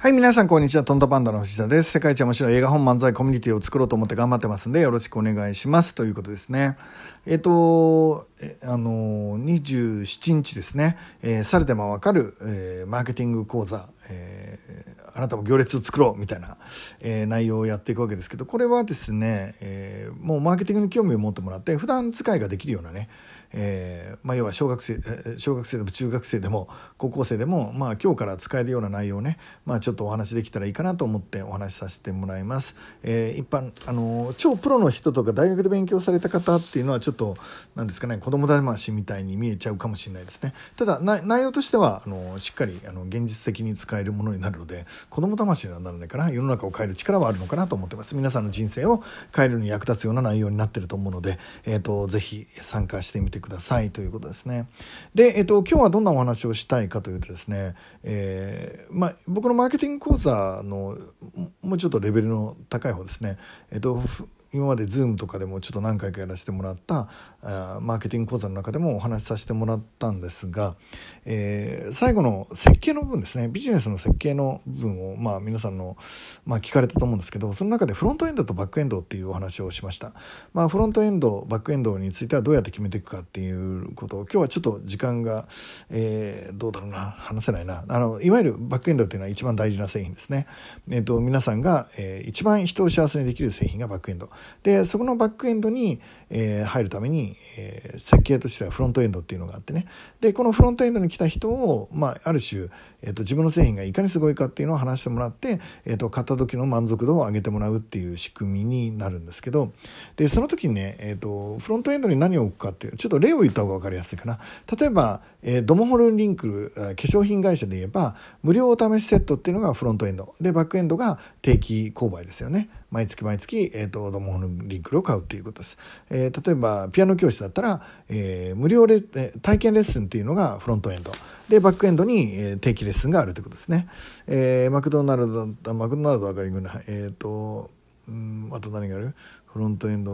はい、皆さん、こんにちは。トントパンダの藤田です。世界一面白い映画本漫才コミュニティを作ろうと思って頑張ってますんで、よろしくお願いします。ということですね。えっ、と、あの、27日ですね、えー、されてもわかる、えー、マーケティング講座、えー、あなたも行列を作ろうみたいな、えー、内容をやっていくわけですけど、これはですね、えー、もうマーケティングに興味を持ってもらって、普段使いができるようなね、えーまあ、要は小学生小学生でも中学生でも高校生でも、まあ、今日から使えるような内容をね、まあ、ちょっとお話できたらいいかなと思ってお話しさせてもらいます。えー、一般あの超プロの人とか大学で勉強された方っていうのはょっと何ですかね子供騙みたいに見えちゃうかもしれないですね。ただ内容としてはあのしっかりあの現実的に使えるものになるので子供騙しにはならないかな世の中を変える力はあるのかなと思ってます。皆さんの人生を変えるのに役立つような内容になってると思うので、えーと、ぜひ参加してみてくださいということですね。で、えっと、今日はどんなお話をしたいかというとですね、えー、まあ、僕のマーケティング講座のもうちょっとレベルの高い方ですね、えっと、今まで Zoom とかでもちょっと何回かやらせてもらったあマーケティング講座の中でもお話しさせてもらったんですが、えー、最後の設計の部分ですね。ビジネスの設計の部分を、まあ、皆さんの、まあ、聞かれたと思うんですけどその中でフロントエンドとバックエンドっていうお話をしました、まあ、フロントエンドバックエンドについてはどうやって決めていくかっていうことを今日はちょっと時間が、えー、どうだろうな。話せないな。あのいわゆるバックエンドっていうのは一番大事な製品ですね、えーと、皆さんが、えー、一番人を幸せにできる製品がバックエンド。でそこのバックエンドに、えー、入るために、えー、設計としてはフロントエンドっていうのがあってね。でこのフロントエンドに来た人を、まあ、ある種、えーと、自分の製品がいかにすごいかっていうのを話してもらって、えーと、買った時の満足度を上げてもらうっていう仕組みになるんですけど。でその時にね、えーと、フロントエンドに何を置くかっていうちょっと例を言った方が分かりやすいかな。例えば、えー、ドモホルンリンク化粧品会社で言えば無料お試しセットっていうのがフロントエンド。でバックエンドが定期購買ですよね。毎月毎月、えーと、ドモホルンリンクルを買うっていうことです、えー、例えばピアノ教室だったら、えー、無料レ体験レッスンっていうのがフロントエンド。でバックエンドに、えー、定期レッスンがあるということですね、えー、マクドナルドだマクドナルドわかりぐらいえっ、ー、とうんあと何がある？フロントエンド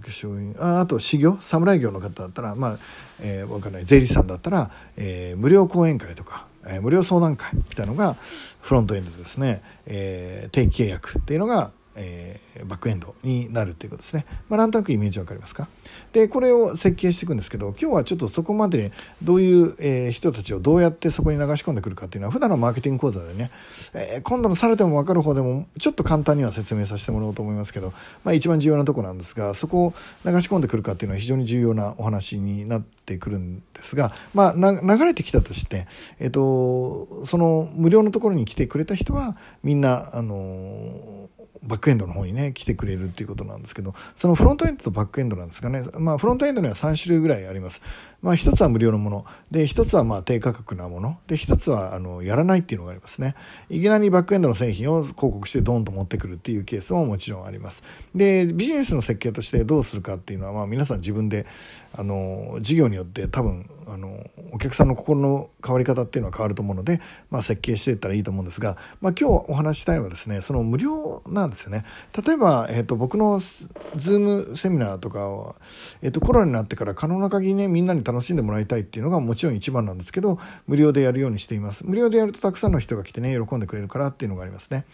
化粧品ああと修行？侍業の方だったらまあ、えー、分かんない。税理士さんだったら、えー、無料講演会とか、えー、無料相談会みたいなのがフロントエンドですね、えー、定期契約っていうのがえー、バックエンドになるっていうことですね。まあ、なんとなくイメージわかりますか？で、これを設計していくんですけど、今日はちょっとそこまでにどういう、えー、人たちをどうやってそこに流し込んでくるかっていうのは、普段のマーケティング講座でね、えー、今度のされてもわかる方でも、ちょっと簡単には説明させてもらおうと思いますけど、まあ、一番重要なとこなんですが、そこを流し込んでくるかっていうのは非常に重要なお話になっててくるんですが、まあ、流れてきたとして、えっ、と、その無料のところに来てくれた人は、みんな、あのバックエンドの方にね来てくれるっていうことなんですけどそのフロントエンドとバックエンドなんですかね。まあフロントエンドには3種類ぐらいあります。まあ一つは無料のもの。で一つはまあ低価格なもの。で一つはあのやらないっていうのがありますね。いきなりバックエンドの製品を広告してドンと持ってくるっていうケースももちろんあります。でビジネスの設計としてどうするかっていうのはまあ皆さん自分であの事業によって多分あのお客さんの心の変わり方っていうのは変わると思うので、まあ、設計していったらいいと思うんですが、まあ、今日お話したいのはですねその無料なんですよね。例えば、えーと、僕のズームセミナーとかは、えーと、コロナになってから可能な限りねみんなに楽しんでもらいたいっていうのがもちろん一番なんですけど無料でやるようにしています。無料でやるとたくさんの人が来てね喜んでくれるからっていうのがありますね。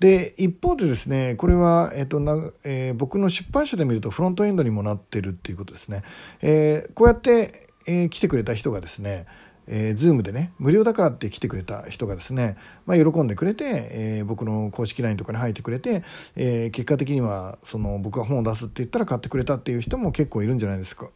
で一方でですねこれは、えーとなえー、僕の出版社で見るとフロントエンドにもなってるっていうことですね、えー、こうやってえ、来てくれた人がですね、えー、Zoom でね、無料だからって来てくれた人がですね、まあ、喜んでくれて、えー、僕の公式 LINE とかに入ってくれて、えー、結果的には、その、僕が本を出すって言ったら買ってくれたっていう人も結構いるんじゃないですか。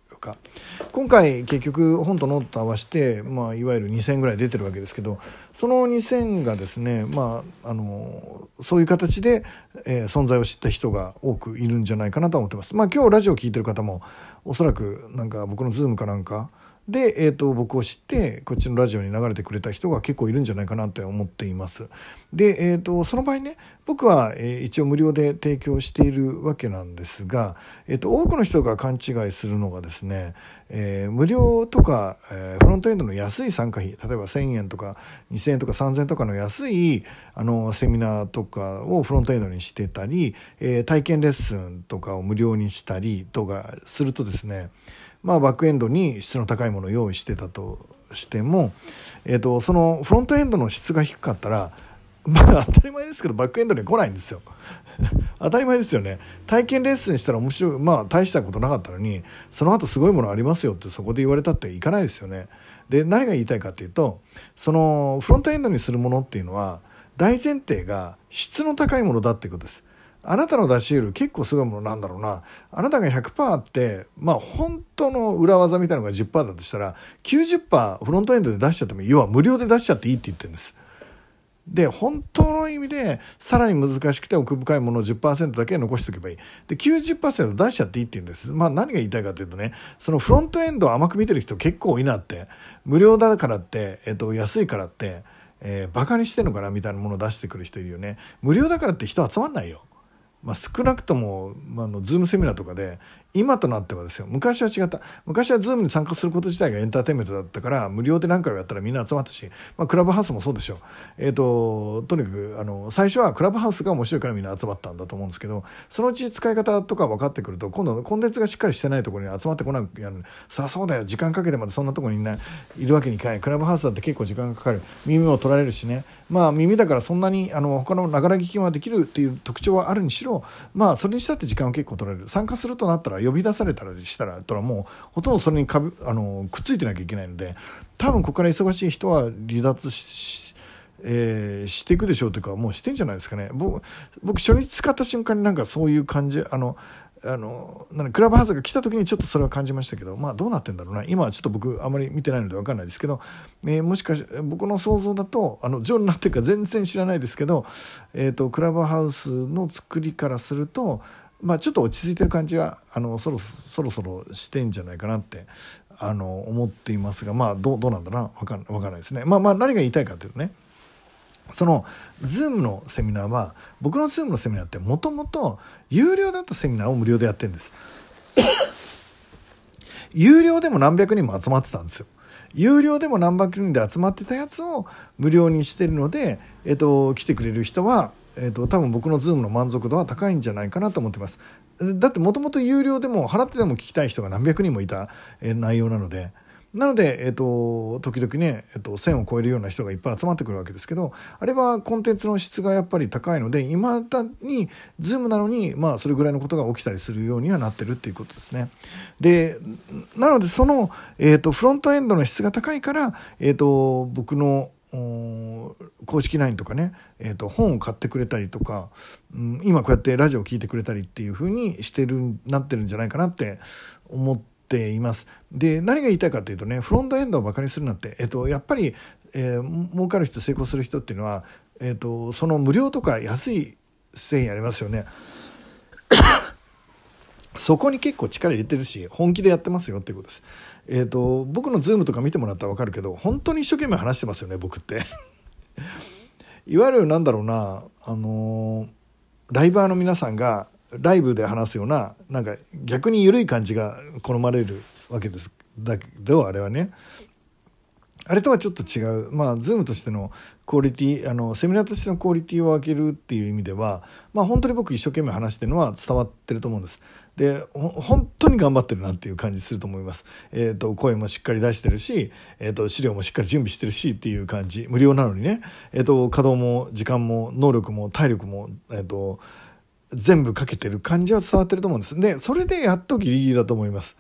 今回結局本とノート合わせて、まあ、いわゆる2,000ぐらい出てるわけですけどその2,000がですね、まあ、あのそういう形で、えー、存在を知った人が多くいるんじゃないかなと思ってます。まあ、今日ラジオを聴いてる方もおそらくなんか僕の Zoom かなんかで、えーと、僕を知ってこっちのラジオに流れてくれた人が結構いるんじゃないかなって思っています。で、えーと、その場合ね僕は、えー、一応無料で提供しているわけなんですが、えーと、多くの人が勘違いするのがですね、えー、無料とか、えー、フロントエンドの安い参加費例えば1,000円とか2,000円とか3,000円とかの安いあのセミナーとかをフロントエンドにしてたり、えー、体験レッスンとかを無料にしたりとかするとですねまあ、バックエンドに質の高いものを用意してたとしても、えーと、そのフロントエンドの質が低かったらまあ当たり前ですけどバックエンドに来ないんですよ。当たり前ですよね。体験レッスンしたら面白いまあ大したことなかったのにその後すごいものありますよってそこで言われたっていかないですよね。で何が言いたいかっていうとそのフロントエンドにするものっていうのは大前提が質の高いものだっていうことです。あなたの出し得る結構すごいものなんだろうな。あなたが100%あってまあ本当の裏技みたいなのが10%だとしたら90%フロントエンドで出しちゃっても要は無料で出しちゃっていいって言ってるんです。で本当の意味でさらに難しくて奥深いものを10%だけ残しておけばいい。で90%出しちゃっていいって言うんです。まあ何が言いたいかというとねそのフロントエンドを甘く見てる人結構多いなって。無料だからって、えっと、安いからってえー、バカにしてんのかなみたいなものを出してくる人いるよね。無料だからって人集まんないよ。まあ、少なくとも、まあ、のズームセミナーとかで今となってはですよ。昔は違った。昔は Zoom に参加すること自体がエンターテインメントだったから無料で何回もやったらみんな集まったし、まあ、クラブハウスもそうでしょう、えーと、とにかくあの最初はクラブハウスが面白いからみんな集まったんだと思うんですけどそのうち使い方とか分かってくると今度コンテンツがしっかりしてないところに集まってこなくやる。さあそうだよ。時間かけてまでそんなところに、ね、いいるわけにいかない。クラブハウスだって結構時間がかかる。耳も取られるしね。まあ耳だからそんなにあの他のながら聞きはできるっていう特徴はあるにしろまあそれにしたって時間は結構取られる。参加するとなったら呼び出されたらしたらとらもうほとんどそれにかぶあのくっついてなきゃいけないので多分ここから忙しい人は離脱しえー、していくでしょうというかもうしてんじゃないですかね。僕僕初日使った瞬間になんかそういう感じあのあのなんクラブハウスが来た時にちょっとそれは感じましたけどまあどうなってんだろうな。今はちょっと僕あまり見てないので分かんないですけど、えー、もしかして僕の想像だとあのジョンになってるか全然知らないですけど、えーとクラブハウスの作りからするとまあ、ちょっと落ち着いてる感じはあのそろそろそろしてんじゃないかなってあの思っていますがまあどうどうなんだな？分か分かんないですね。まあまあ何が言いたいかというとねその Zoom のセミナーは僕の Zoom のセミナーってもともと有料だったセミナーを無料でやってるんです。有料でも何百人も集まってたんですよ。有料でも何百人で集まってたやつを無料にしてるので、えっと、来てくれる人はえーと、多分僕の Zoom の満足度は高いんじゃないかなと思ってます。だってもともと有料でも払ってでも聞きたい人が何百人もいた、え内容なので。なので、えっ、ー、と、時々ね、えっ、ー、と、1000を超えるような人がいっぱい集まってくるわけですけど、あれはコンテンツの質がやっぱり高いので、いまだに、ズームなのに、まあ、それぐらいのことが起きたりするようにはなってるっていうことですね。で、なので、その、えっ、ー、と、フロントエンドの質が高いから、えっ、と、僕の、公式 LINE とかね、えーと、本を買ってくれたりとか、うん、今こうやってラジオを聴いてくれたりっていう風にしてるなってるんじゃないかなって思っています。で何が言いたいかっていうとねフロントエンドをバカにするなって、えーと、やっぱり、えー、儲かる人成功する人っていうのは、えーとその無料とか安い繊維ありますよね。そこに結構力入れてるし本気でやってますよっていうことです。えっ、ー、と僕の Zoom とか見てもらったら分かるけど本当に一生懸命話してますよね僕っていわゆるなんだろうなあのライバーの皆さんがライブで話すようななんか逆に緩い感じが好まれるわけですだけどあれはねあれとはちょっと違うまあ Zoom としてのクオリティあのセミナーとしてのクオリティを上げるっていう意味ではまあ本当に僕一生懸命話してるのは伝わってると思うんです。で本当に頑張ってるなっていう感じすると思います。えっ、ー、と声もしっかり出してるし、えっ、ー、と資料もしっかり準備してるしっていう感じ無料なのにね、えっ、ー、と稼働も時間も能力も体力もえっ、と全部かけてる感じは伝わってると思うんです。でそれでやっとギリギリだと思います。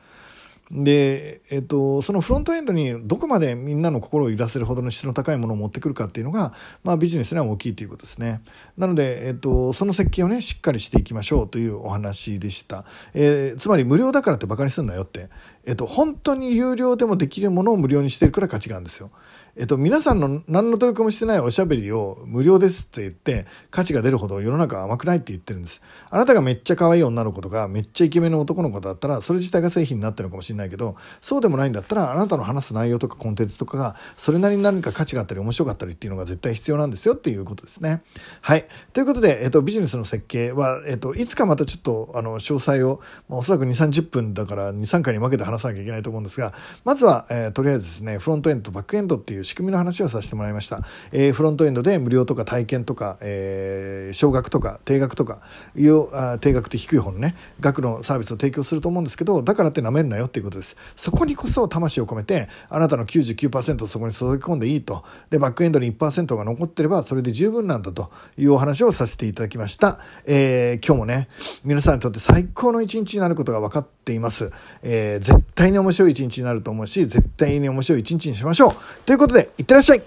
で、えっと、そのフロントエンドにどこまでみんなの心を揺らせるほどの質の高いものを持ってくるかっていうのが、まあ、ビジネスには大きいということですね。なので、えっと、その設計をね、しっかりしていきましょうというお話でした。えー、つまり無料だからってバカにするなよって。えっと、本当に有料でもできるものを無料にしてるから価値があるんですよ。えっと、皆さんの何の努力もしてないおしゃべりを無料ですって言って価値が出るほど世の中は甘くないって言ってるんです。あなたがめっちゃ可愛い女の子とかめっちゃイケメンの男の子だったらそれ自体が製品になってるのかもしれないけどそうでもないんだったらあなたの話す内容とかコンテンツとかがそれなりに何か価値があったり面白かったりっていうのが絶対必要なんですよっていうことですね。はい。ということで、えっと、ビジネスの設計は、えっと、いつかまたちょっとあの詳細を、まあ、おそらく2、30分だから2、3回に分けて話さなきゃいけないと思うんですがまずは、えー、とりあえずですねフロントエンドとバックエンドっていういう仕組みの話をさせてもらいました。えー、フロントエンドで無料とか体験とか、えー、少額とか定額とかいうあ定額って低い方のね額のサービスを提供すると思うんですけどだからって舐めるなよっていうことです。そこにこそ魂を込めてあなたの99%をそこに注ぎ込んでいいと。でバックエンドに1%が残ってればそれで十分なんだと。いうお話をさせていただきました、えー、今日もね皆さんにとって最高の一日になることが分かっています、えー、絶対に面白い一日になると思うし絶対に面白い一日にしましょう。ということでいってらっしゃい